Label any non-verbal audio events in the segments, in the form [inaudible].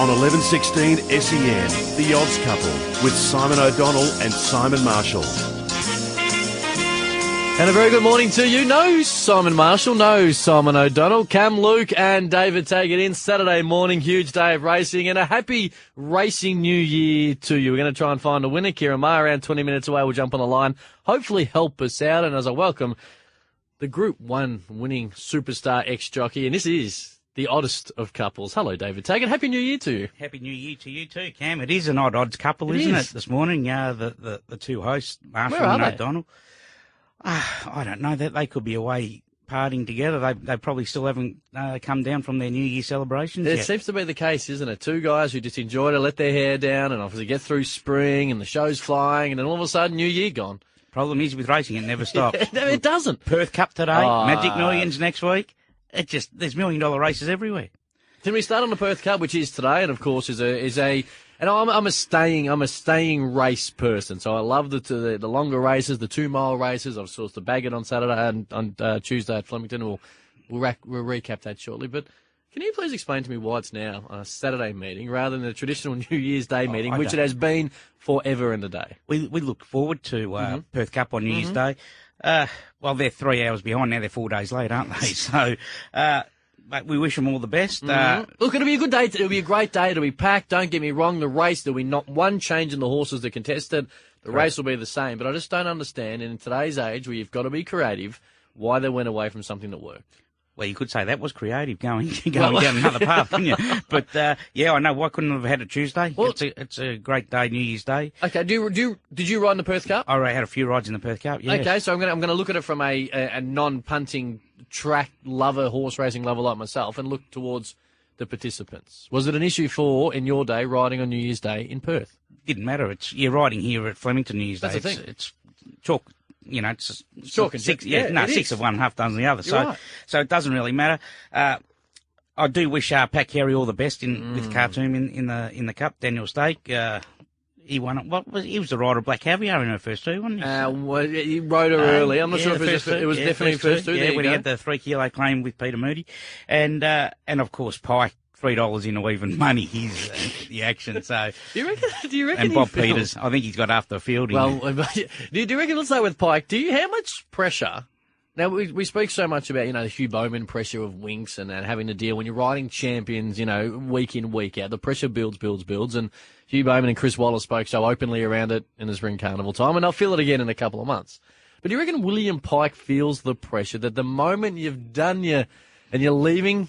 On 1116 SEN, The Odds Couple, with Simon O'Donnell and Simon Marshall. And a very good morning to you. No Simon Marshall, no Simon O'Donnell, Cam Luke and David Taggart in. Saturday morning, huge day of racing and a happy racing new year to you. We're going to try and find a winner. Ciaron Maher around 20 minutes away will jump on the line, hopefully help us out. And as I welcome the Group 1 winning superstar ex-jockey, and this is the oddest of couples. Hello, David Taggart. Happy New Year to you. Happy New Year to you too, Cam. It is an odd odds couple, is not it? This morning, uh, the, the the two hosts, Marshall and O'Donnell. Uh, I don't know that they could be away partying together. They they probably still haven't uh, come down from their New Year celebrations. It yet. seems to be the case, isn't it? Two guys who just enjoy to let their hair down and obviously get through spring and the show's flying, and then all of a sudden, New Year gone. Problem is with racing, it never [laughs] stops. it doesn't. Perth Cup today, oh. Magic Millions next week. It just there's million dollar races everywhere. Can we start on the Perth Cup, which is today, and of course is a is a and I'm, I'm a staying I'm a staying race person, so I love the the, the longer races, the two mile races. I've saw the Bagot on Saturday and on uh, Tuesday at Flemington. We'll we'll, rac- we'll recap that shortly, but. Can you please explain to me why it's now a Saturday meeting rather than the traditional [laughs] New Year's Day oh, meeting, which it has been forever and a day? We we look forward to uh, mm-hmm. Perth Cup on New mm-hmm. Year's Day. Uh, well, they're three hours behind now. They're four days late, aren't they? [laughs] So uh, Mate, we wish them all the best. Mm-hmm. Uh, Look, it'll be a good day. It'll be a great day. It'll be packed. Don't get me wrong. The race, there'll be not one change in the horses that contested. The race will be the same. But I just don't understand. in today's age, where you've got to be creative, why they went away from something that worked. Well, you could say that was creative going [laughs] going well, down [laughs] another path, couldn't you? But uh, yeah, I know. Why couldn't have had a Tuesday? Well, it's a it's a great day, New Year's Day. Okay. Do you, do did you ride in the Perth Cup? I had a few rides in the Perth Cup. Yes. Okay, so I'm gonna I'm gonna look at it from a, a, a non punting track lover, horse racing lover like myself, and look towards the participants. Was it an issue for in your day riding on New Year's Day in Perth? Didn't matter. It's you're riding here at Flemington New Year's That's Day. The thing. It's, it's chalk you know, it's and six. Yeah, yeah no, six is. of one, half dozen the other. You're so, right. so it doesn't really matter. Uh, I do wish uh, Pat Carey all the best in mm. with Khartoum in, in the in the cup. Daniel Staeck, uh, he won it. What was he was the rider of Black Caviar in her first two, wasn't he? Uh, well, he rode her uh, early. I'm not yeah, sure if it was, two, it was yeah, definitely first, first two. Yeah, when he had the three kilo claim with Peter Moody, and uh, and of course Pike three dollars in even money. He's uh, the action. So [laughs] do you reckon? Do you reckon? And Bob Peters, I think he's got after fielding. Well, [laughs] do you reckon? Let's say with Pike. Do you how much pressure? Now we we speak so much about you know the Hugh Bowman pressure of Winx and, and having to deal when you're riding champions. You know week in week out, the pressure builds, builds, builds, and Hugh Bowman and Chris Waller spoke so openly around it in the spring carnival time, and they'll feel it again in a couple of months. But do you reckon William Pike feels the pressure that the moment you've done your and you're leaving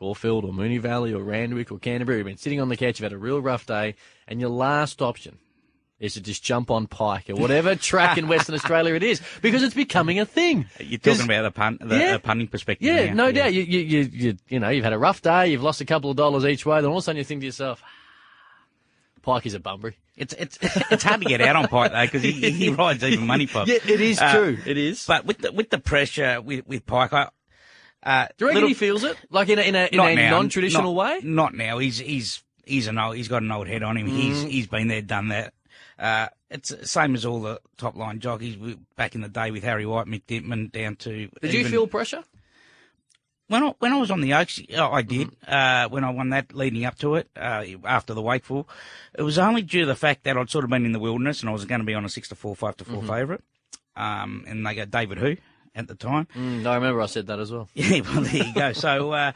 Caulfield or Moonee Valley or Randwick or Canterbury, you've been sitting on the couch, you've had a real rough day, and your last option is to just jump on Pike or whatever [laughs] track in Western Australia it is, because it's becoming a thing. You're talking about the, pun, the, yeah, the punting perspective. Yeah, now. no yeah. doubt. You, you, you, you, you know, you've had a rough day, you've lost a couple of dollars each way, then all of a sudden you think to yourself, [sighs] Pike is a Bunbury. It's it's it's hard to get out on Pike though because he, he rides even money [laughs] pop. Yeah, it is uh, true. It is. But with the with the pressure with with Pike, I, uh, Do you reckon little, he feels it? Like in a, in a, in a now, non-traditional not, way? Not now. He's, he's, he's an old, he's got an old head on him. Mm. He's, he's been there, done that. Uh, it's the same as all the top line jockeys back in the day with Harry White, Mick Dittman down to. Did even, you feel pressure? When I, when I was on the Oaks, oh, I did. Mm-hmm. Uh, when I won that leading up to it, uh, after the Wakeful, it was only due to the fact that I'd sort of been in the wilderness and I was going to be on a six to four, five to 4 mm-hmm. favourite. Um, and they got David Who, at the time. Mm, I remember I said that as well. [laughs] Yeah, well, there you go. So, uh,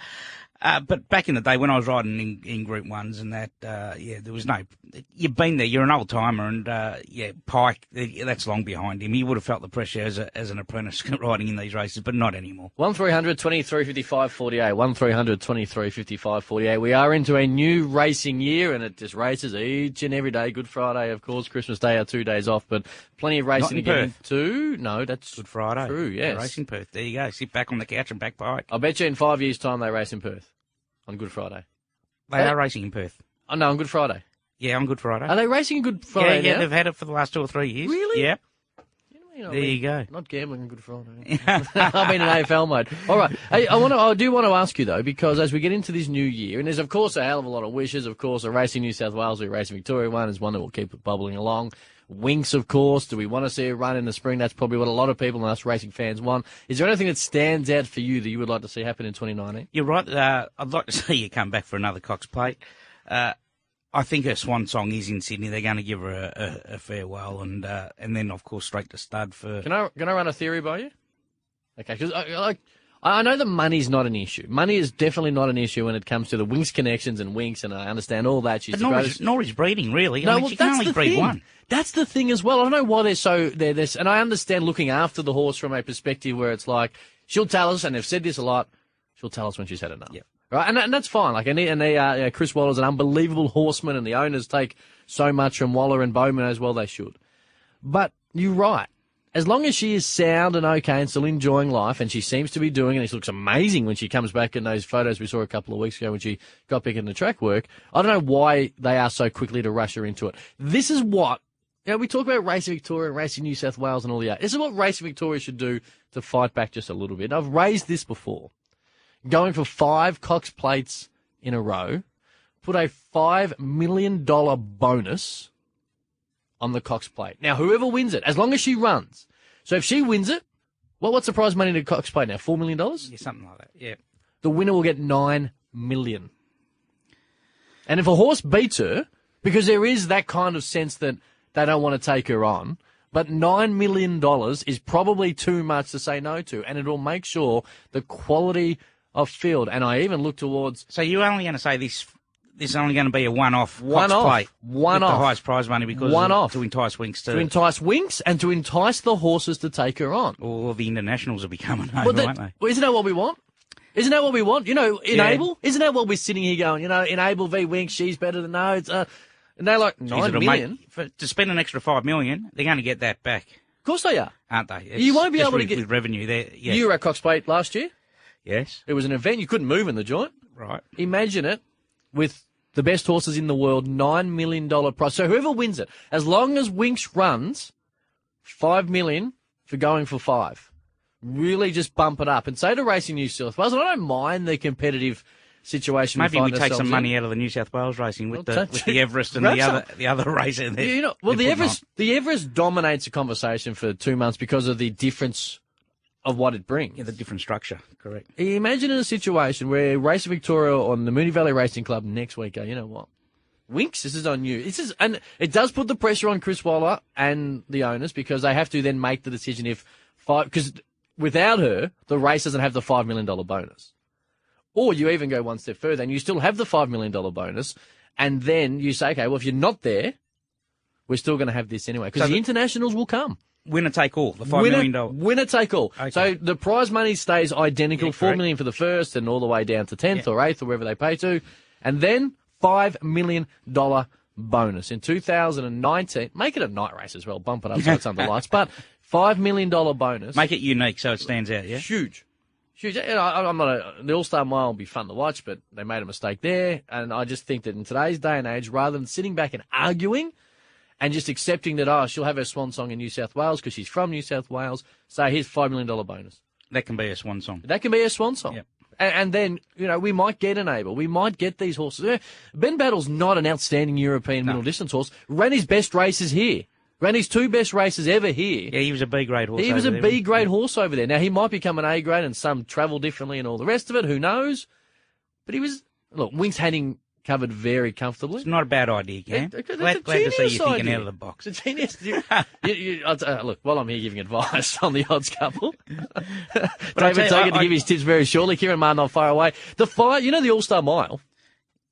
uh, but back in the day when I was riding in, in Group Ones and that, uh, yeah, there was no. You've been there. You're an old timer, and uh, yeah, Pike. That's long behind him. He would have felt the pressure as, a, as an apprentice [laughs] riding in these races, but not anymore. One three hundred twenty three fifty five forty eight. One three hundred twenty three fifty five forty eight. We are into a new racing year, and it just races each and every day. Good Friday, of course. Christmas Day are two days off, but plenty of racing to get into. No, that's Good Friday. True. Yes. Yeah, racing Perth. There you go. Sit back on the couch and back Pike. I bet you in five years' time they race in Perth on Good Friday. They uh, are racing in Perth. Oh, no, on Good Friday. Yeah, on Good Friday. Are they racing Good Friday? yeah, now? they've had it for the last two or three years. Really? Yeah. You know, There you go. Not gambling on Good Friday. [laughs] [laughs] I've been in AFL mode. All right. Hey, I want to. I do want to ask you though, because as we get into this new year, and there's of course a hell of a lot of wishes. Of course, a Racing New South Wales, or Racing Victoria one is one that will keep it bubbling along. Winx, of course. Do we want to see a run in the spring? That's probably what a lot of people and us racing fans want. Is there anything that stands out for you that you would like to see happen in 2019? You're right. Uh, I'd like to [laughs] see you come back for another Cox Plate. Uh, I think her swan song is in Sydney. They're going to give her a, a, a farewell, and uh, and then of course straight to stud for. Can I can I run a theory by you? Okay, because I, I I know that money's not an issue. Money is definitely not an issue when it comes to the Winx connections and Winx, and I understand all that. She's But the nor is, nor is breeding really. No, I mean, well, she can that's only the breed thing. one. That's the thing as well. I don't know why they're so they're this, and I understand looking after the horse from a perspective where it's like she'll tell us, and they've said this a lot. She'll tell us when she's had enough. Yep. Right, and, and that's fine. Like, and, they, and they, uh, yeah, Chris Waller's an unbelievable horseman, and the owners take so much from Waller and Bowman as well. They should. But you're right. As long as she is sound and okay and still enjoying life, and she seems to be doing, and she looks amazing when she comes back in those photos we saw a couple of weeks ago when she got back in the track work. I don't know why they are so quickly to rush her into it. This is what, you know, we talk about Racing Victoria and Racing New South Wales and all that. This is what Racing Victoria should do to fight back just a little bit. I've raised this before. Going for five Cox plates in a row, put a $5 million bonus on the Cox plate. Now, whoever wins it, as long as she runs. So if she wins it, well, what's the prize money to Cox plate now? $4 million? Yeah, something like that. Yeah. The winner will get 9 million. And if a horse beats her, because there is that kind of sense that they don't want to take her on, but $9 million is probably too much to say no to, and it will make sure the quality of field, and I even look towards So you're only going to say this. This is only going to be a one-off one off plate. one off The highest prize money because one off to entice Winx to, to entice Winx and to entice the horses to take her on. all the internationals will be coming over, Well, that- won't they? well, isn't that what we want? Isn't that what we want? You know, Yeah. enable. Isn't that what we're sitting here going? You know, enable v Winx. She's better than no. It's uh, and they're like nine it'll million. make- for, to spend an extra five million, they're going to get that back, Of course they are. aren't they? It's You won't be able to get- with revenue there. Yeah. You were at Cox Plate last year. yes. It was an event. You couldn't move in the joint. Right. Imagine it with the best horses in the world, nine million dollar prize. So whoever wins it, as long as Winx runs, five million for going for five. Really just bump it up and say to Racing New South Wales, and I don't mind the competitive situation. Maybe we, take some ourselves money out of the New South Wales racing with Well, the with the Everest and the some. other the other. Yeah, you know, well, the Everest, the Everest dominates the conversation for two months because of the difference of what it brings. Yeah, the different structure. Correct. Imagine in a situation where Race Victoria on the Moonee Valley Racing Club next week go, you know what? Winx, this is on you. This is, and it does put the pressure on Chris Waller and the owners because they have to then make the decision if five, because without her, the race doesn't have the $5 million bonus. Or you even go one step further and you still have the $5 million bonus. And then you say, okay, well, if you're not there, we're still going to have this anyway because So the the- internationals will come. Winner take all. The five winner, million dollar. winner take all. Okay. So the prize money stays identical, Yeah, four correct. million for the first, and all the way down to tenth Yeah. or eighth or wherever they pay to, and then five million dollar bonus in 2019. Make it a night race as well. Bump it up so it's under [laughs] lights, but five million dollar bonus. Make it unique so it stands out. Yeah. huge. Huge. You know, I- I'm not a, the All Star Mile will be fun to watch, but they made a mistake there. And I just think that in today's day and age, rather than sitting back and arguing and just accepting that, oh, she'll have her swan song in New South Wales because she's from New South Wales, say, here's $5 million bonus. That can be a swan song. That can be a swan song. Yep. And, and then, you know, we might get an Abel. We might get these horses. Eh, Benbatl's not an outstanding European middle distance horse. Ran his best races here. Ran his two best races ever here. Yeah, he was a B grade horse. He was a there, B grade horse over there. Now he might become an A grade and some travel differently and all the rest of it. Who knows? But he was look. Winx him covered very comfortably. It's not a bad idea, Cam. It- glad, glad to see you thinking idea. out of the box. It's a genius. [laughs] You, you, uh, look, while I'm here giving advice [laughs] on the odds couple, [laughs] I'll David tell you, Taker to give his tips very shortly. Kieran Martin not far away. The fire, you know, the All Star Mile.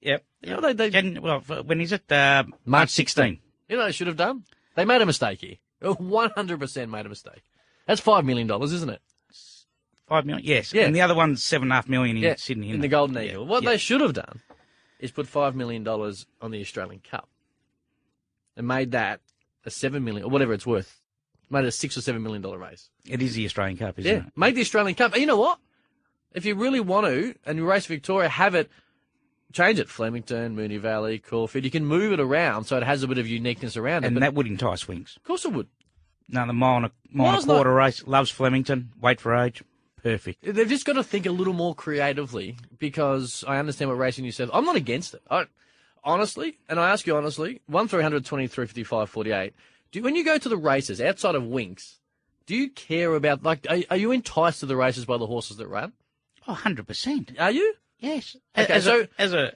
Yep. You know, they, they, Jan- well, when is it? Uh, March 16. you know, they should have done. They made a mistake here. 100% made a mistake. That's $5 million, isn't it? Five million. Yes. Yeah. And the other one's seven and a half million in Sydney. in the? Golden Yeah. Eagle. What Yeah. they should have done is put five million dollars on the Australian Cup and made that a seven million or whatever it's worth. Made it a six or seven million dollar race. It is the Australian Cup, isn't Yeah, it? make the Australian Cup. And you know what? If you really want to, and you race Victoria, have it change it. Flemington, Moonee Valley, Caulfield. You can move it around so it has a bit of uniqueness around it. And that would entice Winx. of course it would. Another mile and a, mile and a not- quarter race. Loves Flemington. Wait for age. Perfect. They've just got to think a little more creatively because I understand what racing you said. I'm not against it. I, honestly, and I ask you honestly, one 23 55 48. Do when you go to the races outside of Winx, do you care about like are, are you enticed to the races by the horses that run? Oh, 100%. Are you? Yes. Okay, as, so- a, as a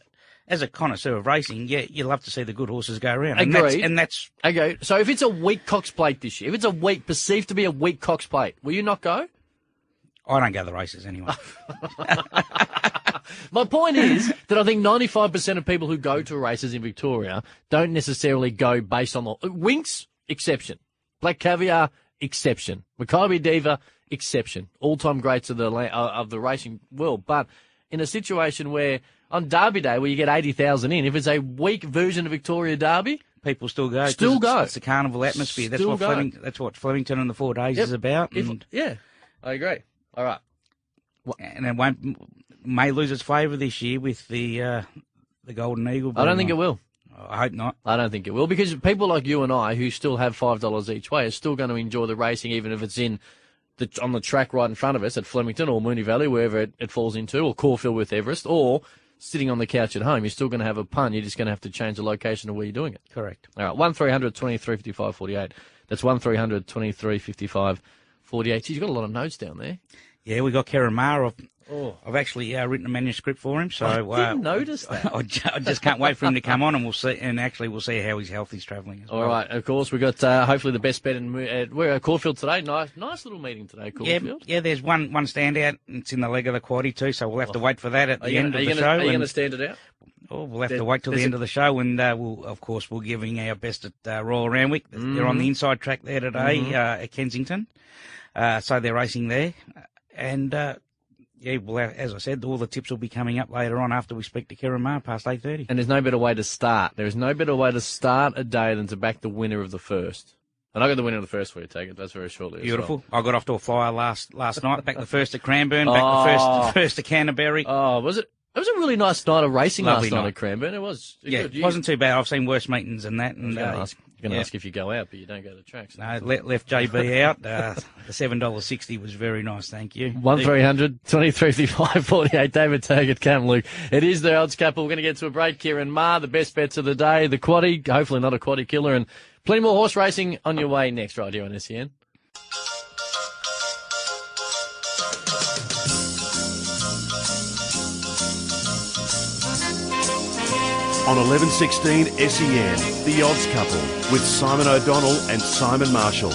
as a connoisseur of racing, yeah, you love to see the good horses go around. And that's, and that's Okay, so if it's a weak Cox plate this year, if it's a weak perceived to be a weak Cox plate, will you not go? I don't go to the races anyway. [laughs] My point is that I think 95% of people who go to races in Victoria don't necessarily go based on the Winx exception, Black Caviar exception, Makybe Diva exception, all-time greats of the uh, of the racing world. But in a situation where on Derby Day where you get 80,000 in, if it's a weak version of Victoria Derby, People still go. 'cause Still it's, go. It's a carnival atmosphere. That's what go. Fleming, That's what Flemington and the Four Days Yep. is about. if, And, yeah, I agree. All right. and it won't may lose its favour this year with the uh, the Golden Eagle. I don't think it will. I hope not. I don't think it will because people like you and I who still have five dollars each way are still going to enjoy the racing even if it's in the on the track right in front of us at Flemington or Moonee Valley wherever it, it falls into or Caulfield with Everest or sitting on the couch at home. You're still going to have a pun. You're just going to have to change the location of where you're doing it. Correct. All right, one 23 55 48. That's one 23 55 48. Geez, you've got a lot of notes down there. Yeah, we got Ciaron Maher. I've, Oh. I've actually uh, written a manuscript for him, so I uh, didn't notice that. [laughs] I I just can't wait for him to come on, and we'll see. And actually, we'll see how his health is travelling. As All well. right, of course, we got uh, hopefully the best bet in uh, we're at Caulfield today. Nice, nice little meeting today, Yeah, Caulfield. yeah. There's one one standout. It's in the leg of the quaddy too, so we'll have to wait for that at Are the end gonna, are of the gonna, show. are you going to stand it out? Oh, we'll have There- to wait till the end a- of the show, and uh, we'll, of course, we're giving our best at uh, Royal Randwick. They're Mm-hmm. on the inside track there today uh, at Kensington, uh, so they're racing there. And uh, yeah, well, as I said, all the tips will be coming up later on after we speak to Ciaron Maher past eight thirty. And there's no better way to start. There is no better way to start a day than to back the winner of the first. And I got the winner of the first for you, take it. That's very shortly. as Beautiful. I got off to a flyer last last night. Back the first at Cranbourne. Back Oh. the first first at Canterbury. Oh, was it? It was a really nice night of racing Lovely last night night. at Cranbourne. It was. yeah, good. it wasn't too bad. I've seen worse meetings than that. And I was going to uh, ask, to yeah. ask if you go out, but you don't go to the tracks. no, let, left JB out. Uh, the seven dollars sixty was very nice. Thank you. One 2355 [laughs] 48. David Taggart, Cam Luke. It is the odds couple. We're going to get to a break. Ciaron Maher, the best bets of the day. The quaddy, hopefully not a quaddy killer, and plenty more horse racing on your way next, right here on SEN. On 1116 SEN, The Odds Couple with Simon O'Donnell and Simon Marshall.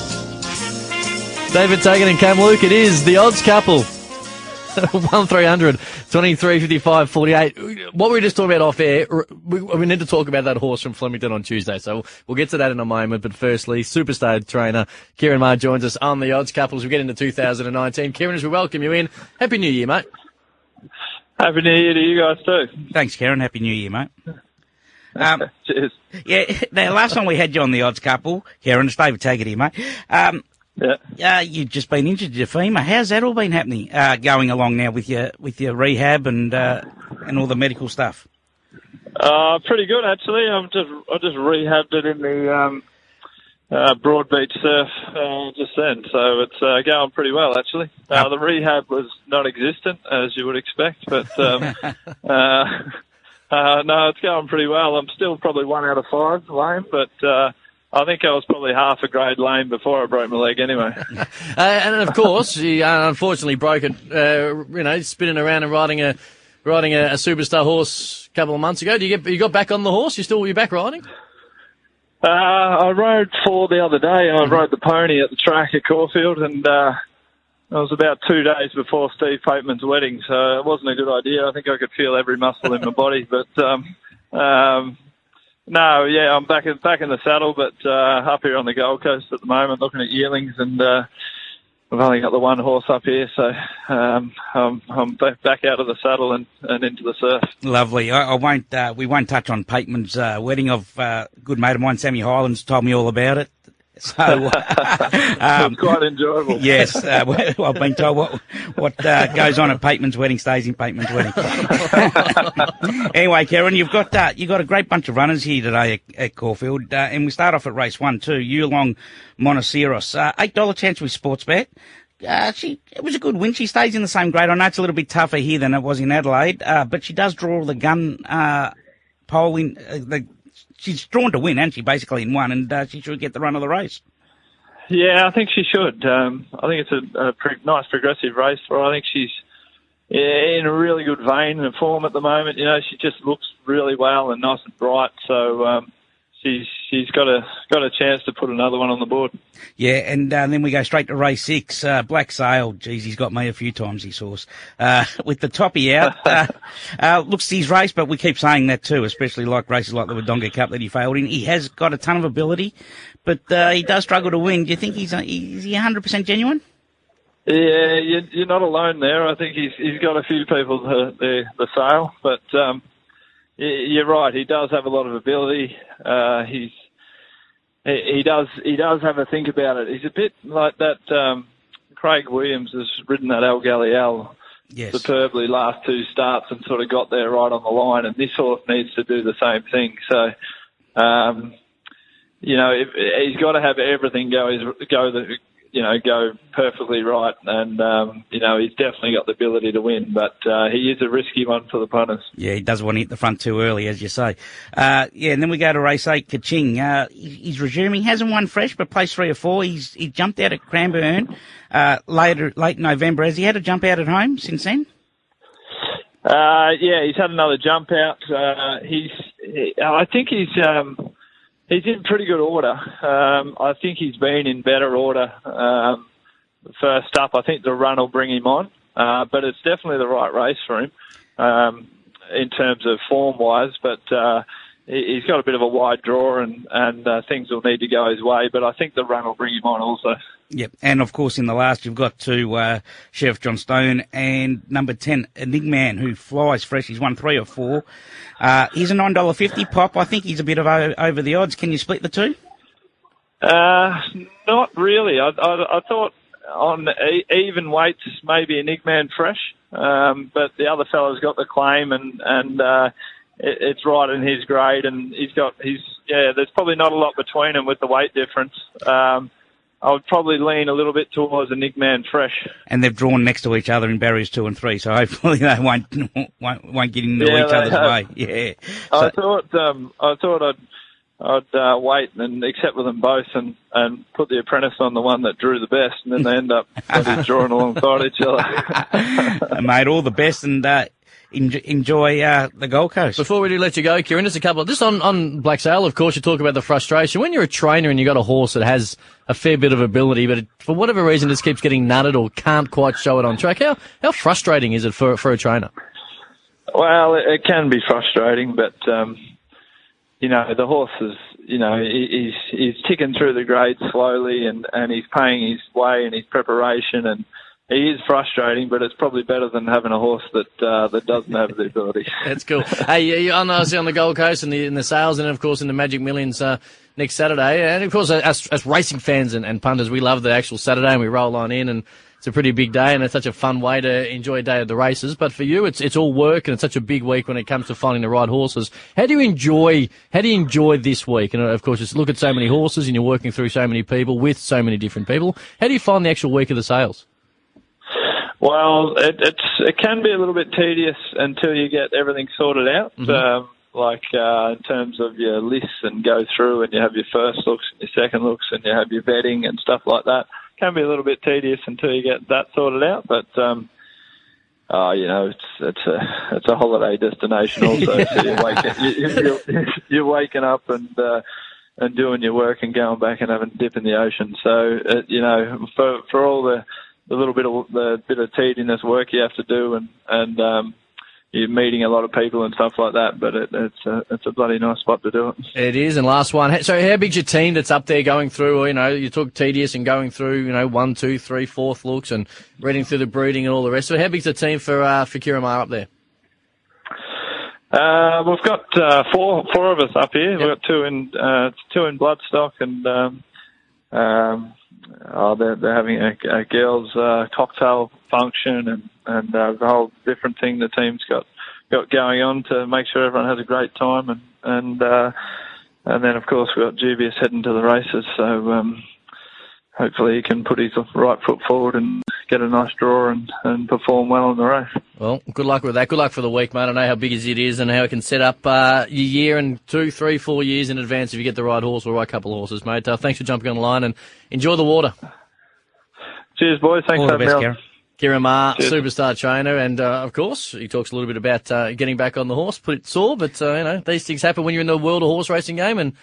David Taggart and Cam Luke. It is the odds couple. [laughs] 1300 23 55 48. What we were just talking about off air, we, we need to talk about that horse from Flemington on Tuesday. So we'll get to that in a moment. But firstly, superstar trainer Ciaron Maher joins us on the odds couple as we get into 2019. Ciaron, as we welcome you in, Happy New Year, mate. Happy New Year to you guys too. Thanks, Karen. Happy New Year, mate. Um, [laughs] Cheers. yeah, the last time we had you on the odds couple, Karen, it's David Taggart here, mate. Um, Yeah. uh, you've just been injured, your femur. How's that all been happening? Uh, going along now with your with your rehab and uh, and all the medical stuff. Uh, pretty good actually. I've just I just rehabbed it in the um, uh, Broadbeach surf uh, just then, so it's uh, going pretty well actually. Uh, the rehab was non-existent as you would expect, but um, [laughs] uh, uh, no, it's going pretty well. I'm still probably one out of five lame, but. Uh, I think I was probably half a grade lame before I broke my leg anyway. [laughs] Uh, and of course, he uh, unfortunately broke it, uh, you know, spinning around and riding a riding a, a superstar horse a couple of months ago. Do you get you got back on the horse? You still you back riding? Uh, I rode four the other day. I rode the pony at the track at Caulfield, and uh, it was about two days before Steve Pateman's wedding, so it wasn't a good idea. I think I could feel every muscle in my body, [laughs] but um, um, no, yeah, I'm back in back in the saddle, but uh, up here on the Gold Coast at the moment, looking at yearlings, and uh, I've only got the one horse up here, so um, I'm, I'm back out of the saddle and, and into the surf. Lovely. I, I won't. Uh, we won't touch on Pateman's uh, wedding. Of uh, good mate of mine, Sammy Highlands, told me all about it. So, [laughs] um, quite enjoyable. yes, uh, [laughs] well, I've been told what what uh, goes on at Pateman's wedding stays in Pateman's wedding. [laughs] anyway, Karen, you've got uh, you've got a great bunch of runners here today at, at Caulfield, uh, and we start off at race one too. Yulong Monoceros, uh, eight dollar chance with Sportsbet. Uh, she it was a good win. She stays in the same grade. I know it's a little bit tougher here than it was in Adelaide, uh, but she does draw the gun uh, pole in. Uh, the, she's drawn to win, and she basically in one, and uh, she should get the run of the race. Yeah, I think she should. Um, I think it's a, a pre- nice progressive race for her. I think she's yeah, in a really good vein and form at the moment. You know, she just looks really well and nice and bright. So um, she's she's got a got a chance to put another one on the board. Yeah, and uh, then we go straight to race six. Uh, Black Sail, geez, he's got me a few times, his horse. Uh, [laughs] with the toppy out, uh, [laughs] uh, looks his race, but we keep saying that too, especially like races like the Wodonga Cup that he failed in. He has got a ton of ability, but uh, he does struggle to win. Do you think he's, uh, is he 100% genuine? Yeah, you're, you're not alone there. I think he's he's got a few people the the, the sale, but um, you're right. He does have a lot of ability. Uh, he's he, he does he does have a think about it. He's a bit like that. Um, Craig Williams has ridden that El Galiel Yes. superbly last two starts and sort of got there right on the line. And this horse needs to do the same thing. So, um, you know, if, he's got to have everything go his, go the you know go perfectly right. And um, you know, he's definitely got the ability to win. But uh, he is a risky one for the punters. Yeah, he does want to hit the front too early, as you say. Uh, yeah, and then we go to race eight, Kaching. Uh, he- he's resuming, hasn't won fresh, but placed three or four. He's he jumped out at Cranbourne uh, later, late November. Has he had a jump out at home since then? Uh, yeah, he's had another jump out. Uh, he's, he, I think he's, um, he's in pretty good order. Um, I think he's been in better order. Um, first up, I think the run will bring him on, uh, but it's definitely the right race for him um, in terms of form wise. But uh, he's got a bit of a wide draw, and and uh, things will need to go his way. But I think the run will bring him on also. Yep. And of course, in the last, you've got to uh, Sheriff John Stone and number 10, Enigman, who flies fresh. He's won three or four. Uh, he's a $9.50 pop. I think he's a bit of o- over the odds. Can you split the two? Uh, not really. I, I, I thought on e- even weights maybe Nick fresh, um, but the other fellow's got the claim and and uh, it, it's right in his grade, and he's got he's yeah. There's probably not a lot between them with the weight difference. Um, I would probably lean a little bit towards a Nick Man fresh. And they've drawn next to each other in barriers two and three, so hopefully [laughs] they won't won't, won't get into Yeah, each other's have. way. Yeah. I So, thought um, I thought I'd I'd uh, wait and accept with them both and, and put the apprentice on the one that drew the best, and then they end up [laughs] drawing alongside each other. [laughs] mate, all the best and uh, enjoy, enjoy uh, the Gold Coast. Before we do let you go, Ciaron, just a couple. Just on, on Black Sail, of course, you talk about the frustration. When you're a trainer and you've got a horse that has a fair bit of ability, but it, for whatever reason just keeps getting nutted or can't quite show it on track, how, how frustrating is it for, for a trainer? Well, it, it can be frustrating, but um, you know the horse is, you know, he's he's ticking through the grades slowly, and and he's paying his way in his preparation, and he is frustrating, but it's probably better than having a horse that uh, that doesn't have the ability. [laughs] That's cool. hey, you- you- I know, obviously on the Gold Coast and the, in the sales, and of course in the Magic Millions uh, next Saturday. And of course, as, as racing fans and, and punters, we love the actual Saturday, and we roll on in, and it's a pretty big day, and it's such a fun way to enjoy a day of the races. But for you, it's it's all work, and it's such a big week when it comes to finding the right horses. How do you enjoy? How do you enjoy this week? And uh, of course, just look at so many horses, and you're working through so many people with so many different people. How do you find the actual week of the sales? Well, it, it's it can be a little bit tedious until you get everything sorted out. Um, like uh, in terms of your lists and go through, and you have your first looks and your second looks, and you have your vetting and stuff like that. Can be a little bit tedious until you get that sorted out, but. Um, Oh, you know, it's it's a it's a holiday destination also. So [laughs] you're waking you, you, you're, you're waking up and uh, and doing your work and going back and having a dip in the ocean. So uh, you know, for for all the the little bit of the bit of tediness work you have to do, and and um, you're meeting a lot of people and stuff like that. But it, it's a it's a bloody nice spot to do it. It is, and last one. So, how big's your team that's up there going through? You know, you took tedious and going through, you know, one, two, three, fourth looks and reading through the breeding and all the rest. So, how big's the team for uh, for Ciaron Maher up there? Uh, we've got uh, four four of us up here. We've got two in uh, two in Bloodstock and um, um, oh, they're, they're having a, a girls' uh, cocktail function and and uh, the whole different thing the team's got got going on to make sure everyone has a great time and and uh, and then of course we've got Dubious heading to the races, so um, hopefully he can put his right foot forward and get a nice draw and, and perform well in the race. Well, good luck with that. Good luck for the week, mate. I know how big as it is and how it can set up uh, your year and two, three, four years in advance if you get the right horse or the right couple of horses, mate. Uh, thanks for jumping on the line and enjoy the water. Cheers, boys. Thanks All for the having best, me on. Karen. Ciaron Maher, Cheers. superstar trainer, and uh, of course he talks a little bit about uh, getting back on the horse, put it sore, but uh, you know these things happen when you're in the world of horse racing game, and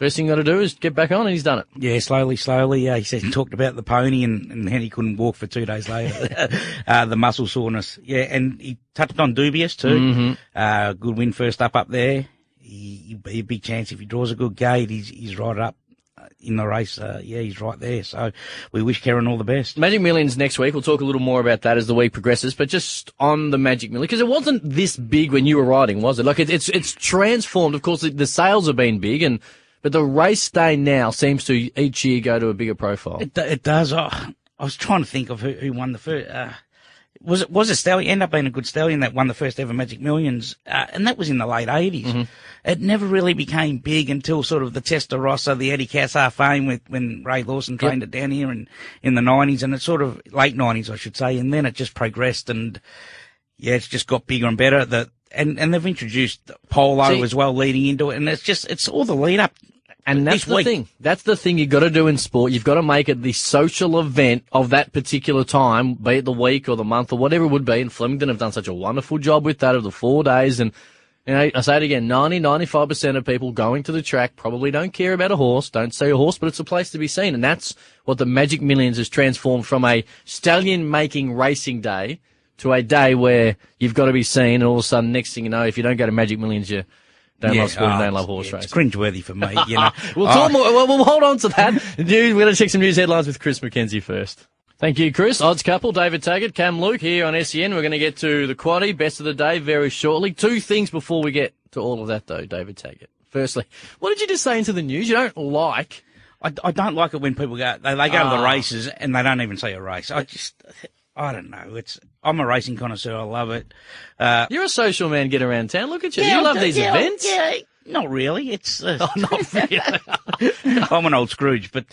first thing you got to do is get back on, and he's done it. Yeah, slowly, slowly. Uh, he said he talked about the pony and, and how he couldn't walk for two days later. [laughs] uh, the muscle soreness. Yeah, and he touched on dubious too. Uh, good win first up up there. He, a big chance if he draws a good gate. He's he's right up uh, in the race. Uh, yeah, he's right there. So we wish Karen all the best. Magic Millions next week. We'll talk a little more about that as the week progresses. But just on the Magic Million, because it wasn't this big when you were riding, was it? Like it, it's it's transformed. Of course, the, the sales have been big, and but the race day now seems to each year go to a bigger profile. It, it does. Oh, I was trying to think of who, who won the first. Uh, was it was a stallion? Ended up being a good stallion that won the first ever Magic Millions, uh, and that was in the late 80s It never really became big until sort of the Testarossa, the Eddie Cassar fame with when Ray Lawson trained it down here in in the nineties, and it's sort of late nineties, I should say, and then it just progressed and yeah, it's just got bigger and better. The and and they've introduced polo See- as well leading into it, and it's just it's all the lead up. And that's the week. thing. That's the thing you've got to do in sport. You've got to make it the social event of that particular time, be it the week or the month or whatever it would be. And Flemington have done such a wonderful job with that of the four days. And, you know, I say it again, 90, 95% of people going to the track probably don't care about a horse, don't see a horse, but it's a place to be seen. And that's what the Magic Millions has transformed from a stallion making racing day to a day where you've got to be seen. And all of a sudden, next thing you know, if you don't go to Magic Millions, you don't love sport, and oh, don't love horse yeah, racing. It's cringeworthy for me, you know. [laughs] We'll, Oh, talk more, we'll, we'll hold on to that. News, we're going to check some news headlines with Chris McKenzie first. Thank you, Chris. Odds couple, David Taggart, Cam Luke here on SEN. We're going to get to the quaddy, best of the day, very shortly. Two things before we get to all of that, though, David Taggart. Firstly, what did you just say into the news? You don't like. I, I don't like it when people go they, they go to the Ah. races and they don't even see a race. I just I don't know. It's I'm a racing connoisseur. I love it. Uh, You're a social man, get around town. Look at you. yeah, you love these yeah, events. Yeah, not really. It's uh, [laughs] Oh, not [laughs] really. [laughs] I'm an old Scrooge, but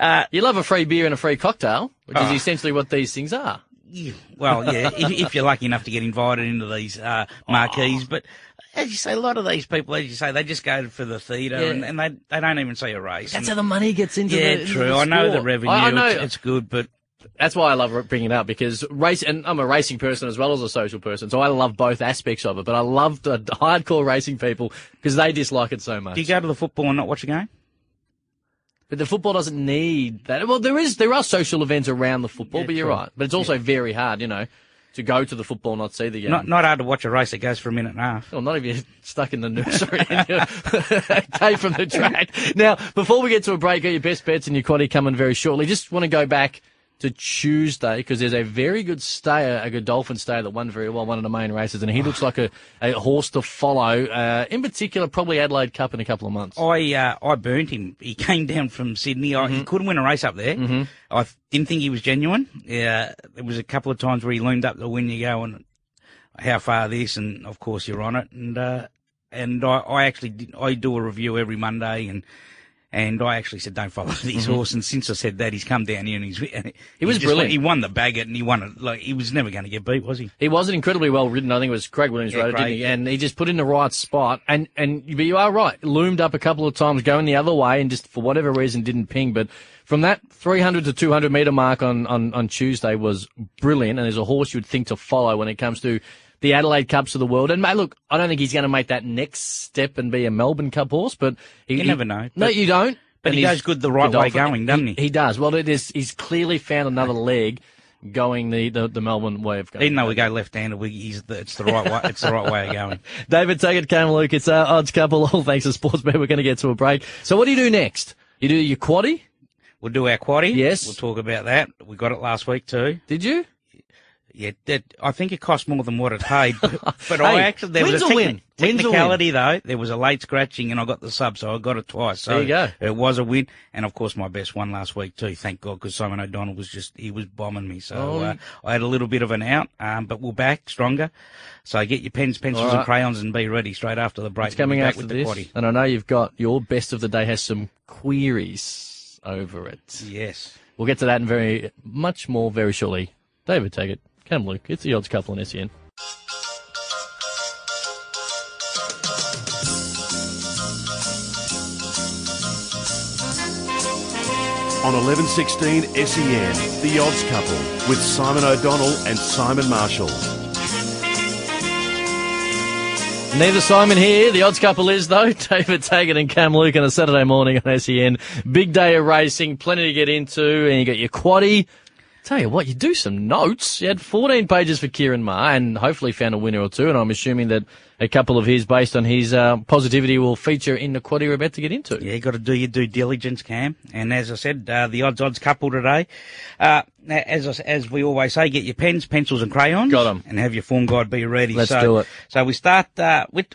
uh, you love a free beer and a free cocktail, which is Ah. essentially what these things are. yeah, well, yeah, if, if you're lucky enough to get invited into these uh, marquees, but. As you say, a lot of these people, as you say, they just go for the theatre Yeah. and, and they they don't even see a race. That's And- how the money gets into yeah, the into true. the I know the revenue. I, I know. It's, it's good, but That's why I love bringing it up because race, and I'm a racing person as well as a social person, so I love both aspects of it. But I love the hardcore racing people because they dislike it so much. do you go to the football and not watch a game? but the football doesn't need that. Well, there is there are social events around the football, Yeah, but you're true. right. But it's also very hard, you know, to go to the football and not see the game. Not not hard to watch a race that goes for a minute and a half. Well, not if you're [laughs] stuck in the [laughs] nursery okay [laughs] from the track. Now, before we get to a break, got your best bets and your quaddy coming very shortly. Just want to go back to Tuesday because there's a very good stayer, a Godolphin stayer that won very well, one of the main races, and he looks like a, a horse to follow. Uh, in particular, probably Adelaide Cup in a couple of months. I uh, I burnt him. He [laughs] came down from Sydney. I, Mm-hmm. he couldn't win a race up there. I didn't think he was genuine. Yeah, there was a couple of times where he loomed up to win. You go and how far this, and of course you're on it. And uh, and I, I actually did, I do a review every Monday, and and I actually said don't follow [laughs] this horse. And since I said that, he's come down here and he's [laughs] he Mm-hmm. was brilliant. He won the Bagot and he won it like he was never going to get beat, was he? He wasn't incredibly well ridden. I think it was Craig Williams Yeah, rode it, didn't he? yeah. And he just put in the right spot. And and but you are right. Loomed up a couple of times, going the other way, and just for whatever reason didn't ping. But from that 300 to 200 meter mark on on on Tuesday was brilliant. And there's a horse you would think to follow when it comes to the Adelaide Cups of the world. And mate, look, I don't think he's going to make that next step and be a Melbourne Cup horse, but he, You never know. No, you don't. but And he goes good the right way going, doesn't he? He does. Well, it is. He's clearly found another leg. Going the, the, the Melbourne way of going. Even though we go left-handed, we, he's the, it's the right way. It's the right way of going. [laughs] David Taggart, Cam Luke, it's our uh, odds couple. [laughs] All thanks to Sportsbet. We're going to get to a break. So what do you do next? You do your quaddy? We'll do our quaddy. Yes. We'll talk about that. We got it last week too. Did you? Yeah, that, I think it cost more than what it paid. But, [laughs] but I actually there was a win. techni- a win. technicality though. There was a late scratching, and I got the sub, so I got it twice. So There you go. It was a win, and of course my best one last week too. Thank God, because Simon O'Donnell was just he was bombing me. So Oh. uh, I had a little bit of an out, um, but we're back stronger. So get your pens, pencils, right. and crayons, and be ready straight after the break. It's coming We'll be after with this, and I know you've got your best of the day has some queries over it. Yes. We'll get to that in very much more very shortly. David Taggart. Cam Luke, it's the odds couple in E SEN. On 1116 SEN, The Odds Couple with Simon O'Donnell and Simon Marshall. Neither Simon here. The odds couple is, though, [laughs] David Taggart and Cam Luke on a Saturday morning on SEN. Big day of racing, plenty to get into, and you got your quaddy. Tell you what, you do some notes. You had 14 pages for Ciaron Maher and hopefully found a winner or two, and I'm assuming that a couple of his, based on his uh, positivity, will feature in the quaddy we're about to get into. Yeah, you got to do your due diligence, Cam. And as I said, uh, the odds odds couple today. Uh, as I, as we always say, get your pens, pencils, and crayons. Got 'em. And have your form guide be ready. Let's so, do it. So we start uh, with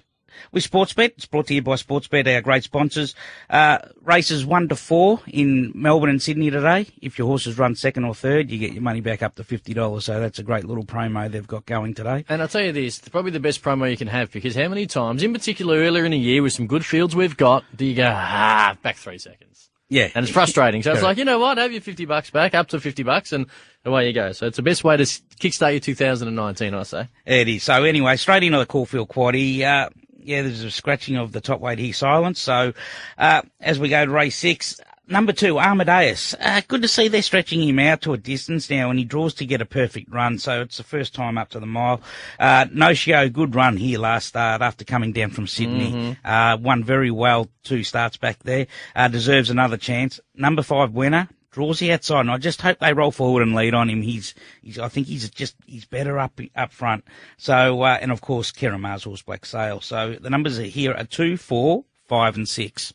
with Sportsbet. It's brought to you by Sportsbet, our great sponsors. Uh, races one to four in Melbourne and Sydney today. If your horses run second or third, you get your money back up to fifty dollars. So that's a great little promo they've got going today. And I'll tell you this, probably the best promo you can have because how many times, in particular earlier in the year with some good fields we've got, do you go, ah, back three seconds? Yeah, And it's frustrating. So it's like, you know what? Have your 50 bucks back, up to 50 bucks, and away you go. So it's the best way to kickstart your 2019, I say. It is. So anyway, straight into the Caulfield Quaddy. Uh, yeah, there's a scratching of the top weight here, silence. So, uh, as we go to race six, number two, Amadeus. Uh, good to see they're stretching him out to a distance now and he draws to get a perfect run. So it's the first time up to the mile. Uh, Noshio, good run here last start after coming down from Sydney. Uh, won very well two starts back there. Uh, deserves another chance. Number five winner, draws the outside, and I just hope they roll forward and lead on him. He's, he's I think he's just, he's better up up front. So, uh, and of course, Ciaron Maher's Horse Black Sail. So the numbers are here are two, four, five, and six.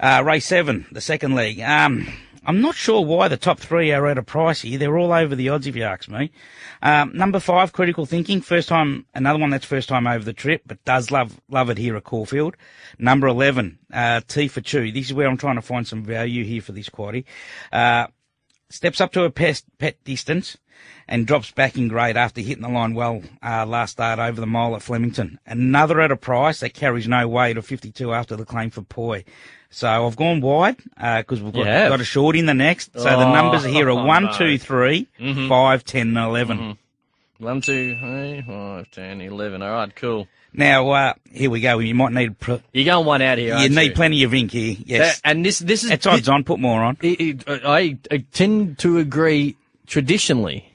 Uh, race seven, the second leg. Um, I'm not sure why the top three are at a price here. They're all over the odds, if you ask me. Um, number five, critical thinking. First time, another one that's first time over the trip, but does love love it here at Caulfield. Number eleven, uh, T for Chew. This is where I'm trying to find some value here for this quaddy. Uh, steps up to a pet distance and drops back in grade after hitting the line well uh, last start over the mile at Flemington. Another at a price that carries no weight of 52 after the claim for Poi. So I've gone wide because we've got, have. got a short in the next. So the Oh, numbers here are [laughs] one, no. two, three, five, ten, and 11. One, two, three, five, ten, eleven. All right, cool. Now uh, here we go. You might need pr- You're going one out here, you need you? plenty of ink here. Yes, That- and this, this is it's odds on. Put more on. I, I, I tend to agree traditionally.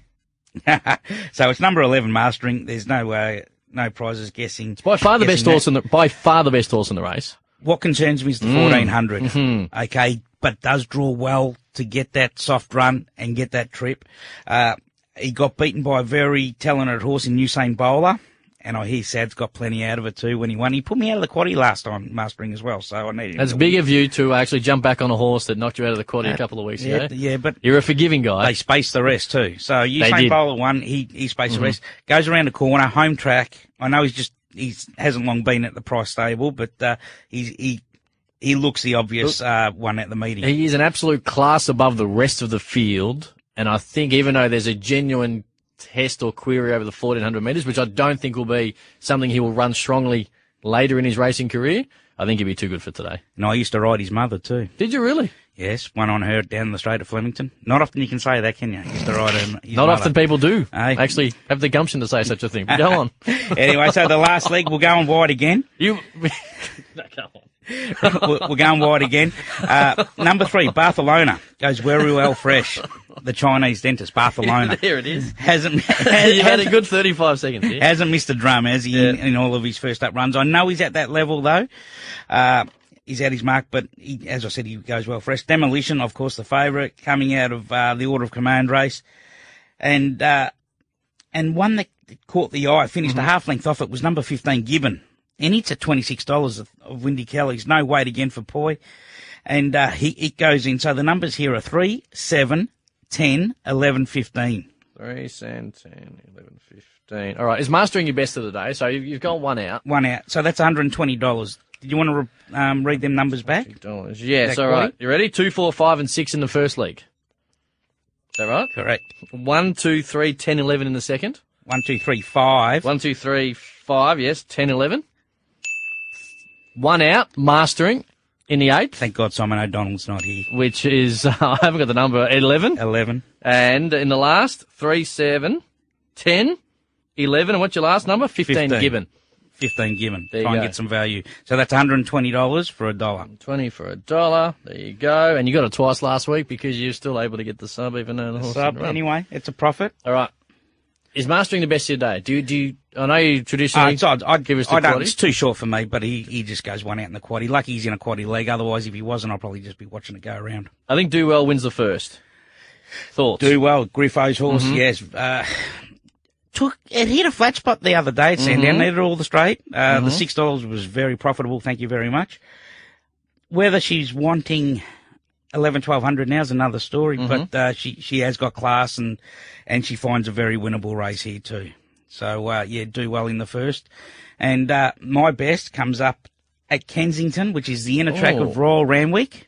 [laughs] so it's number 11 mastering. There's no uh, no prizes guessing. By far the best that. horse in the by far the best horse in the race. What concerns me is the Mm. 1400. Mm-hmm. Okay, but does draw well to get that soft run and get that trip. Uh, he got beaten by a very talented horse in Usain Bowler. And I hear Sad's got plenty out of it too when he won. He put me out of the quaddy last time, mastering as well, so I need him. That's big win. of you to actually jump back on a horse that knocked you out of the quaddy a couple of weeks Yeah, ago. yeah, but You're a forgiving guy. they spaced the rest too. So. Usain Bowler won. He he spaced Mm-hmm. the rest. Goes around the corner, home track. I know he's just he hasn't long been at the price stable, but uh, he's he he looks the obvious uh, one at the meeting. He is an absolute class above the rest of the field. And I think even though there's a genuine test or query over the 1400 metres, which I don't think will be something he will run strongly later in his racing career, I think he'd be too good for today. and I used to ride his mother too. Did you really? Yes, one on her down the straight at Flemington. Not often you can say that, can you? Used to ride her. Not mother. often people do Aye. actually have the gumption to say such a thing. But go on. [laughs] anyway, so the last leg, we're going wide again. You. [laughs] [laughs] no, go on. We're going wide again. Uh, number three, Barcelona goes very well fresh. The Chinese dentist, Barcelona. [laughs] there it is. Hasn't, [laughs] you had a good 35 seconds here. hasn't missed a drum, has he, in, Yeah. in all of his first up runs. I know he's at that level, though. Uh, he's at his mark, but he, as I said, he goes well fresh. Demolition, of course, the favourite, coming out of uh, the Order of Command race. And uh, and one that caught the eye, finished a half length off it, was number 15, Gibbon. And it's at $26 of, of Wendy Kelly's. No weight again for Poi. And uh, he it goes in. So the numbers here are 3, 7, 10, 11, 15. Three, seven, 10, 11, 15. All right. Is mastering your best of the day? So you've, you've got one out. One out. So that's $120. Did you want to re- um, read them numbers back? Dollars. Yes. That All right. quality? You ready? Two, four, five, and six in the first league. Is that right? Correct. One, two, three, 10, 11 in the second. One, two, three, five. One, two, three, five. Yes. 10, 11. One out. Mastering in the eighth, Thank God Simon O'Donnell's not here. which is, [laughs] I haven't got the number, 11. 11. And in the last, three, seven, 10, 11. And what's your last number? 15, 15. given. 15 given. There Try and go. get some value. So that's $120 for a dollar. 20 for a dollar. There you go. And you got it twice last week because you're still able to get the sub even though the horse Sub, anyway, it's a profit. All right. Is mastering the best of your day? Do you, do you, I know you Uh, traditionally it's, I'd, I'd give us the I don't, quality. it's too short for me, but he, he just goes one out in the quaddy. Lucky he's in a quaddy league. Otherwise, if he wasn't, I'd probably just be watching it go around. I think Do Well wins the first. Thoughts? Do well. Griffo's horse, Mm-hmm. yes. Uh, took it hit a flat spot the other day at Mm-hmm. Sandown. Needed all the straight. Uh, The six dollars was very profitable. Thank you very much. Whether she's wanting eleven, twelve hundred now is another story. Mm-hmm. But uh, she she has got class and and she finds a very winnable race here too. So uh, yeah, do well in the first. And uh, my best comes up at Kensington, which is the inner track of Oh. Royal Randwick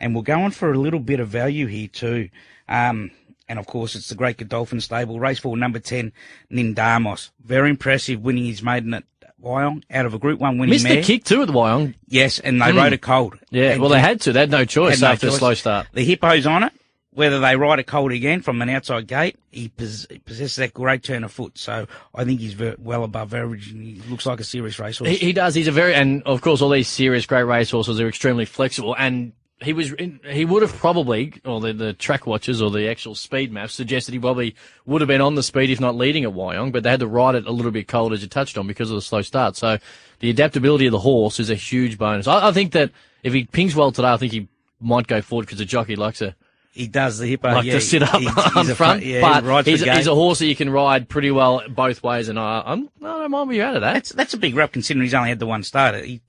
and we're going for a little bit of value here too. Um, and of course, it's the Great Godolphin Stable, race four, number 10, Nindamos. Very impressive winning his maiden at Wyong out of a Group 1 winning Missed mare. the kick too at the Wyong. Yes, and they hmm. rode it cold. Yeah, And well, they had to. They had no choice had no after a slow start. The hippo's on it. Whether they ride it cold again from an outside gate, he pos- possesses that great turn of foot. So I think he's ver- well above average and he looks like a serious racehorse. He, he does. He's a very, and of course, all these serious great racehorses are extremely flexible. And he was, in, he would have probably, or the, the track watchers or the actual speed maps suggested he probably would have been on the speed if not leading at Wyong, but they had to ride it a little bit cold as you touched on because of the slow start. So the adaptability of the horse is a huge bonus. I, I think that if he pings well today, I think he might go forward because the jockey likes to he does the hippo. like yeah, to sit up on [laughs] a front, yeah, but he he's, he's a horse that you can ride pretty well both ways. And I, I'm, I don't mind where you're at at that. That's that's a big rep considering he's only had the one starter. He,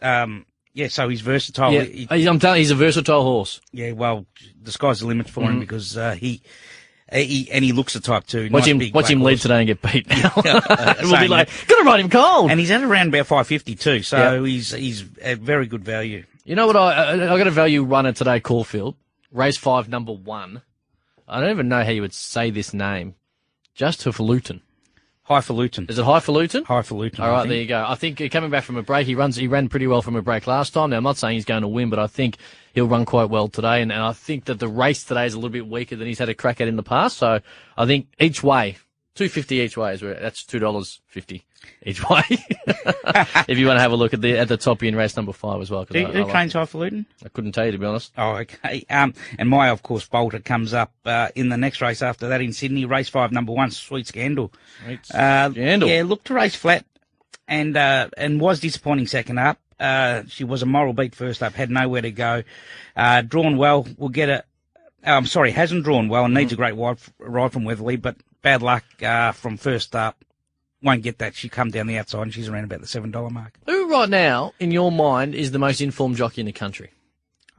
um, yeah, so he's versatile. Yeah, He- he's, I'm telling you, he's a versatile horse. yeah, well, the sky's the limit for Mm-hmm. him because uh, he, he and he looks the type too. Watch Nice him, watch him lead today and get beat [laughs] now. [laughs] we'll be like, gotta ride him cold. And he's at around about five fifty two, so Yeah. he's he's a very good value. you know what? I, I, got a value runner today, Caulfield. Race five, number one. I don't even know how you would say this name. Just Highfalutin. Highfalutin, Is it Highfalutin? Highfalutin. All right, there you go. I think uh, coming back from a break, he runs. He ran pretty well from a break last time. Now, I'm not saying he's going to win, but I think he'll run quite well today. And, and I think that the race today is a little bit weaker than he's had a crack at in the past. So I think each way, two fifty each way is where that's two dollars fifty each way. [laughs] if you want to have a look at the at the top in race number five as well. Who, I, I who like trains it. Highfalutin? I couldn't tell you to be honest. Oh, okay. Um, and my, of course, Bolter comes up uh, in the next race after that in Sydney, race five, number one, Sweet Scandal. Uh, Scandal. Yeah, looked to race flat and uh, and was disappointing second up. Uh, she was a moral beat first up, had nowhere to go. Uh, drawn well, will get a. I'm sorry, hasn't drawn well and needs a great ride, ride from Weatherly, but bad luck uh, from first up. Won't get that. She come down the outside and she's around about the seven dollar mark. Who right now, in your mind, is the most informed jockey in the country?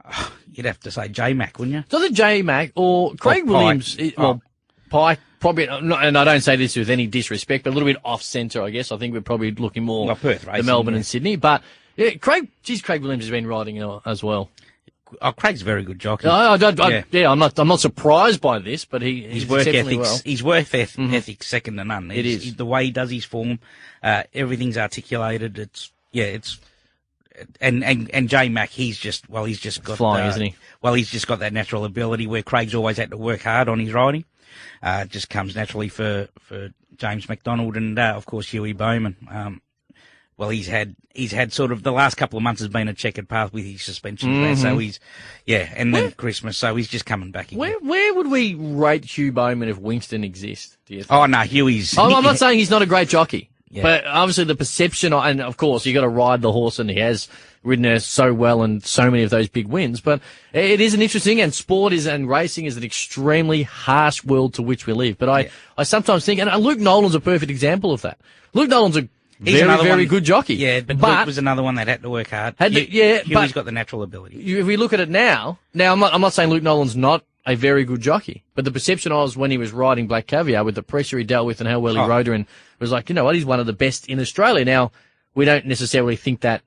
[sighs] You'd have to say J Mac, wouldn't you? It's either J Mac or Craig Pike. Williams. Oh. Well, Pike probably, and I don't say this with any disrespect, but a little bit off centre, I guess. I think we're probably looking more Well, Perth the Melbourne yeah. and Sydney. But yeah, Craig, geez, Craig Williams has been riding uh, as well. Oh, Craig's a very good jockey. I, I, don't- I- Yeah. yeah. I'm not, I'm not surprised by this, but he, he's his work ethics, well. Mm-hmm. his work eth- ethics second to none. It is. the way he does his form. Uh, everything's articulated. It's yeah, it's and and and J Mac, he's just well, he's just got Flying, uh, isn't he? Well, he's just got that natural ability where Craig's always had to work hard on his riding. Uh, it just comes naturally for for James McDonald and uh, of course Hughie Bowman. Um, well, he's had he's had sort of the last couple of months has been a checkered path with his suspension, Mm-hmm. so he's yeah, and then Christmas, so he's just coming back again. Where, where would we rate Hugh Bowman if Winston exists? Do you think? Oh no, Hughie's. I'm, I'm not [laughs] saying he's not a great jockey, Yeah. but obviously the perception, and of course you got to ride the horse, and he has ridden her so well and so many of those big wins. But it is an interesting, and sport is and racing is an extremely harsh world to which we live. But I, I sometimes think, and Luke Nolan's a perfect example of that. Luke Nolan's a He's very, another very one- good jockey. Yeah, but, but Luke was another one that had to work hard. Had to- yeah, Hughie's but- got the natural ability. you- if we look at it now, now I'm not, I'm not saying Luke Nolan's not a very good jockey. But the perception I was when he was riding Black Caviar with the pressure he dealt with and how well he Oh. rode her and was like, you know what, he's one of the best in Australia. Now, we don't necessarily think that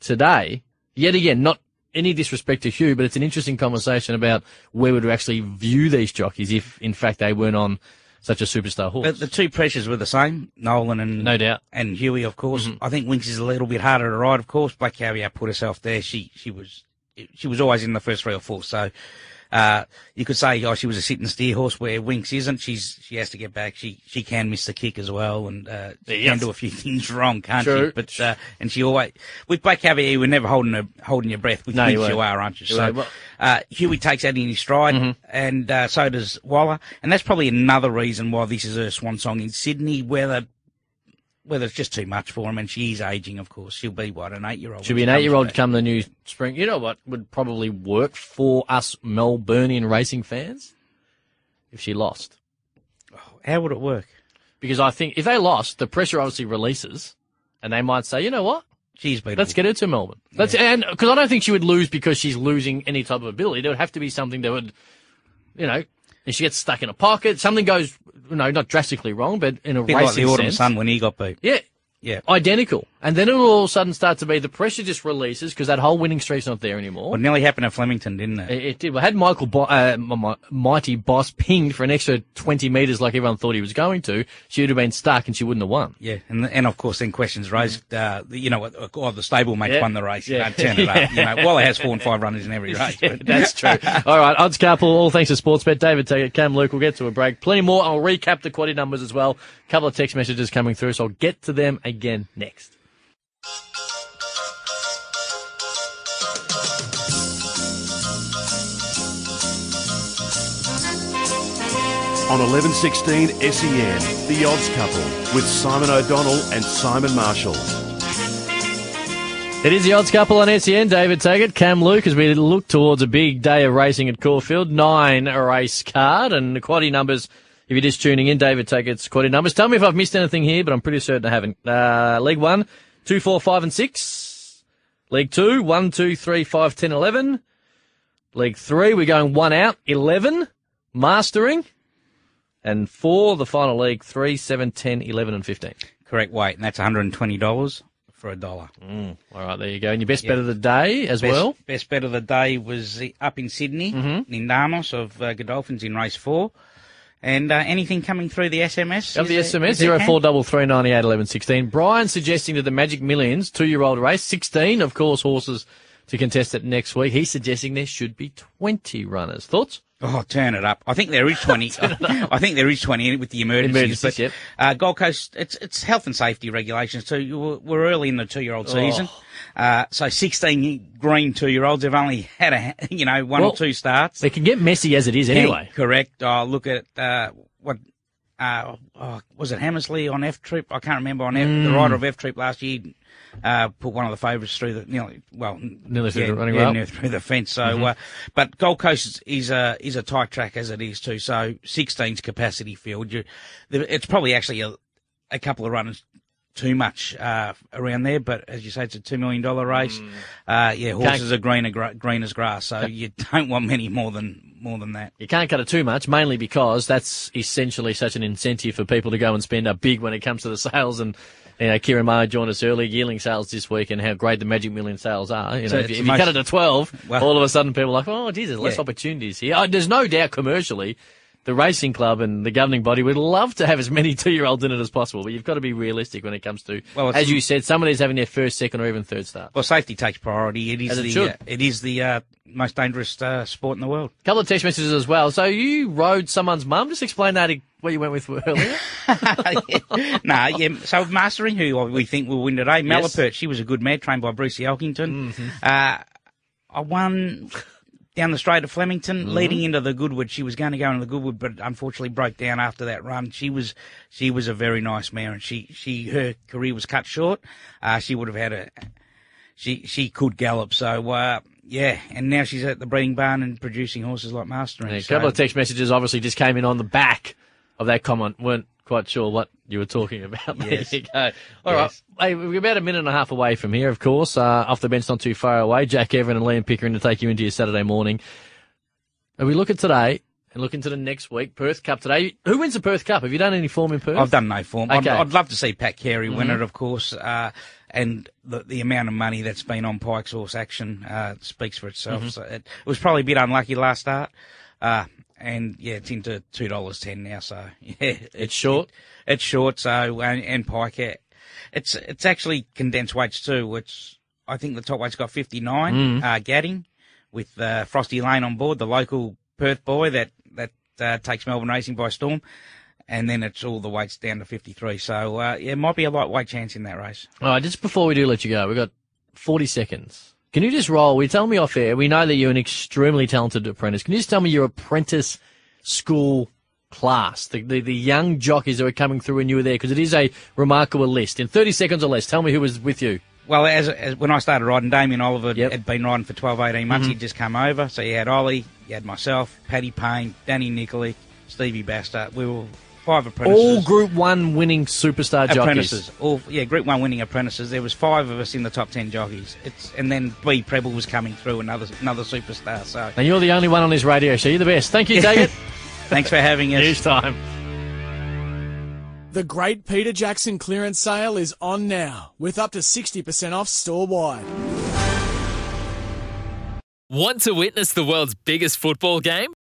today. Yet again, not any disrespect to Hugh, but it's an interesting conversation about where we would we actually view these jockeys if, in fact, they weren't on such a superstar horse. The, the two pressures were the same, Nolan and No doubt. and Hughie, of course. Mm-hmm. I think Winx is a little bit harder to ride, of course. Black Caviar put herself there. She she was she was always in the first three or four. So uh, you could say, oh, she was a sit and steer horse where Winx isn't. She's she has to get back. She she can miss the kick as well, and uh, Yes. can do a few [laughs] things wrong, can't True. she? But uh, and she always with Black Caviar, you were never holding her, holding your breath. With No, you Winx, you, weren't. are, aren't you? You so. Uh, Hughie takes that in his stride, and uh, so does Waller, and that's probably another reason why this is her swan song in Sydney, where whether it's just too much for him, and she's aging, of course. She'll be what an eight-year-old. She'll be an eight-year-old come the new spring. You know what would probably work for us Melburnian racing fans if she lost, oh, How would it work? because I think if they lost, the pressure obviously releases, and they might say, you know what, She's beatable. let's get her to Melbourne. Let's and because I don't think she would lose because she's losing any type of ability. There would have to be something that would, you know, if she gets stuck in a pocket, something goes, you know, not drastically wrong, but in a a bit like racing the autumn sense. sun when he got beat. Yeah, Yeah. identical, and then it will all of a sudden start to be the pressure just releases because that whole winning streak's not there anymore. Well, it nearly happened at Flemington, didn't it? It, it did. Well, had Michael Bo- uh, Mighty Boss pinged for an extra 20 metres like everyone thought he was going to, she would have been stuck and she wouldn't have won. Yeah, and and of course then questions raised. Uh, you know, what, oh, the stablemate Yeah. won the race. You Yeah. don't turn it up. [laughs] You know, Waller has four and five runners in every [laughs] race. Yeah, [laughs] that's true. All right, odds couple, all thanks to Sportsbet. David take it. Cam Luke, we'll get to a break. Plenty more. I'll recap the quaddy numbers as well. A couple of text messages coming through, so I'll get to them again next. On 1116 SEN, The Odds Couple with Simon O'Donnell and Simon Marshall. It is the odds couple on SEN. David Taggart, Cam Luke, as we look towards a big day of racing at Caulfield. Nine a race card and the quaddy numbers. If you're just tuning in, David Taggart's quaddy numbers. Tell me if I've missed anything here, but I'm pretty certain I haven't. Uh, League one, two, four, five, and six. League two, one, two, three, five, ten, eleven. League three, we're going one out, eleven. Mastering. And four, the final league, three, seven, ten, eleven, and fifteen. Correct weight, and that's $120 for a dollar. All right, there you go. And your best bet of the day as Best, well. best bet of the day was up in Sydney, in Damos of uh, Godolphins in race four. And uh, anything coming through the SMS? Of the SMS, zero four double three ninety eight eleven sixteen. Brian suggesting that the Magic Millions two year old race, sixteen, of course, horses to contest it next week. He's suggesting there should be twenty runners. Thoughts? Oh, turn it up! I think there is [laughs] twenty. I think there is twenty in it with the emergencies. Emergencies, but, yep. uh, Gold Coast, it's it's health and safety regulations So were- early in the two-year-old season, Oh. uh, so sixteen green two-year-olds have only had a [laughs] you know one Well, or two starts. They can get messy as it is anyway. correct. Oh, look at uh, what. Uh, oh, was it Hammersley on F Trip? I can't remember on F, Mm. the rider of F Trip last year. Uh, put one of the favourites through the nearly well Nearly through yeah, the running yeah, rail. through the fence. So, uh, but Gold Coast is, is a is a tight track as it is too. So 16's capacity field. You, it's probably actually a, a couple of runners too much uh, around there. But as you say, it's a two million dollar race. Uh, yeah, horses are green, are green as grass. So you don't want many more than more than that. You can't cut it too much, mainly because that's essentially such an incentive for people to go and spend up big when it comes to the sales. And you know, Ciaron Maher joined us earlier, yearling sales this week, and how great the Magic Million sales are. You know, So if, you, if you most- cut it to twelve, Well- all of a sudden people are like, oh, geez, there's less Yeah. opportunities here. Oh, there's no doubt commercially. The racing club and the governing body would love to have as many [laughs] two-year-olds in it as possible, but you've got to be realistic when it comes to, Well, as you said, some of these having their first, second, or even third start. Well, safety takes priority. It is it the uh, it is the uh, most dangerous uh, sport in the world. A couple of text messages as well. So you rode someone's mum. Just explain that what you went with earlier. [laughs] nah, yeah. So mastering who we think will win today, Yes. Malapert. She was a good mare trained by Brucey Elkington. Uh, I won down the straight of Flemington, leading into the Goodwood. She was going to go into the Goodwood, but unfortunately broke down after that run. She was she was a very nice mare, and she she her career was cut short. Uh, she would have had a she she could gallop. So. Uh, yeah, and now she's at the breeding barn and producing horses like Mastering. a So- couple of text messages obviously just came in on the back of that comment. weren't quite sure what you were talking [laughs] about. Yes. There you go. All right. Yes. Hey, we're about a minute and a half away from here, of course. Uh, off the bench, not too far away. Jack Heverin and Liam Pickering to take you into your Saturday morning. And we look at today and look into the next week. Perth Cup today. Who wins the Perth Cup? Have you done any form in Perth? I've done no form. I'd, Okay. I'd love to see Pat Carey win it, of course. Uh, and the, the amount of money that's been on Pike's horse action uh, speaks for itself. So it, it was probably a bit unlucky last start. Uh, and yeah, it's into two dollars ten now. So [laughs] yeah, It's short? it's short. So and, and Pike, yeah, it's it's actually condensed weights too, which I think the top weight's got fifty nine. Uh, Gadding with uh, Frosty Lane on board, the local Perth boy that that uh, takes Melbourne racing by storm. And then it's all the weights down to 53. So, uh, yeah, it might be a lightweight chance in that race. All right, just before we do let you go, we've got 40 seconds. Can you just roll? We tell me off air. We know that you're an extremely talented apprentice. Can you just tell me your apprentice school class, the, the, the young jockeys that were coming through when you were there? Because it is a remarkable list. In 30 seconds or less, tell me who was with you. Well, as, as when I started riding, Damien Oliver Yep. Mm-hmm. had been riding for 12, 18 months. He'd just come over. So you had Ollie, you had myself, Paddy Payne, Danny Nikolic, Stevie Baster. We were five apprentices. All Group 1 winning superstar jockeys. apprentices. All yeah, Group One winning apprentices. There was five of us in the top ten jockeys. It's and then B Prebble was coming through, another another superstar. So And you're the only one on this radio, show. you're the best. Thank you, David. [laughs] thanks for having us. News time. The Great Peter Jackson clearance sale is on now, with up to 60% off store wide. Want to witness the world's biggest football game?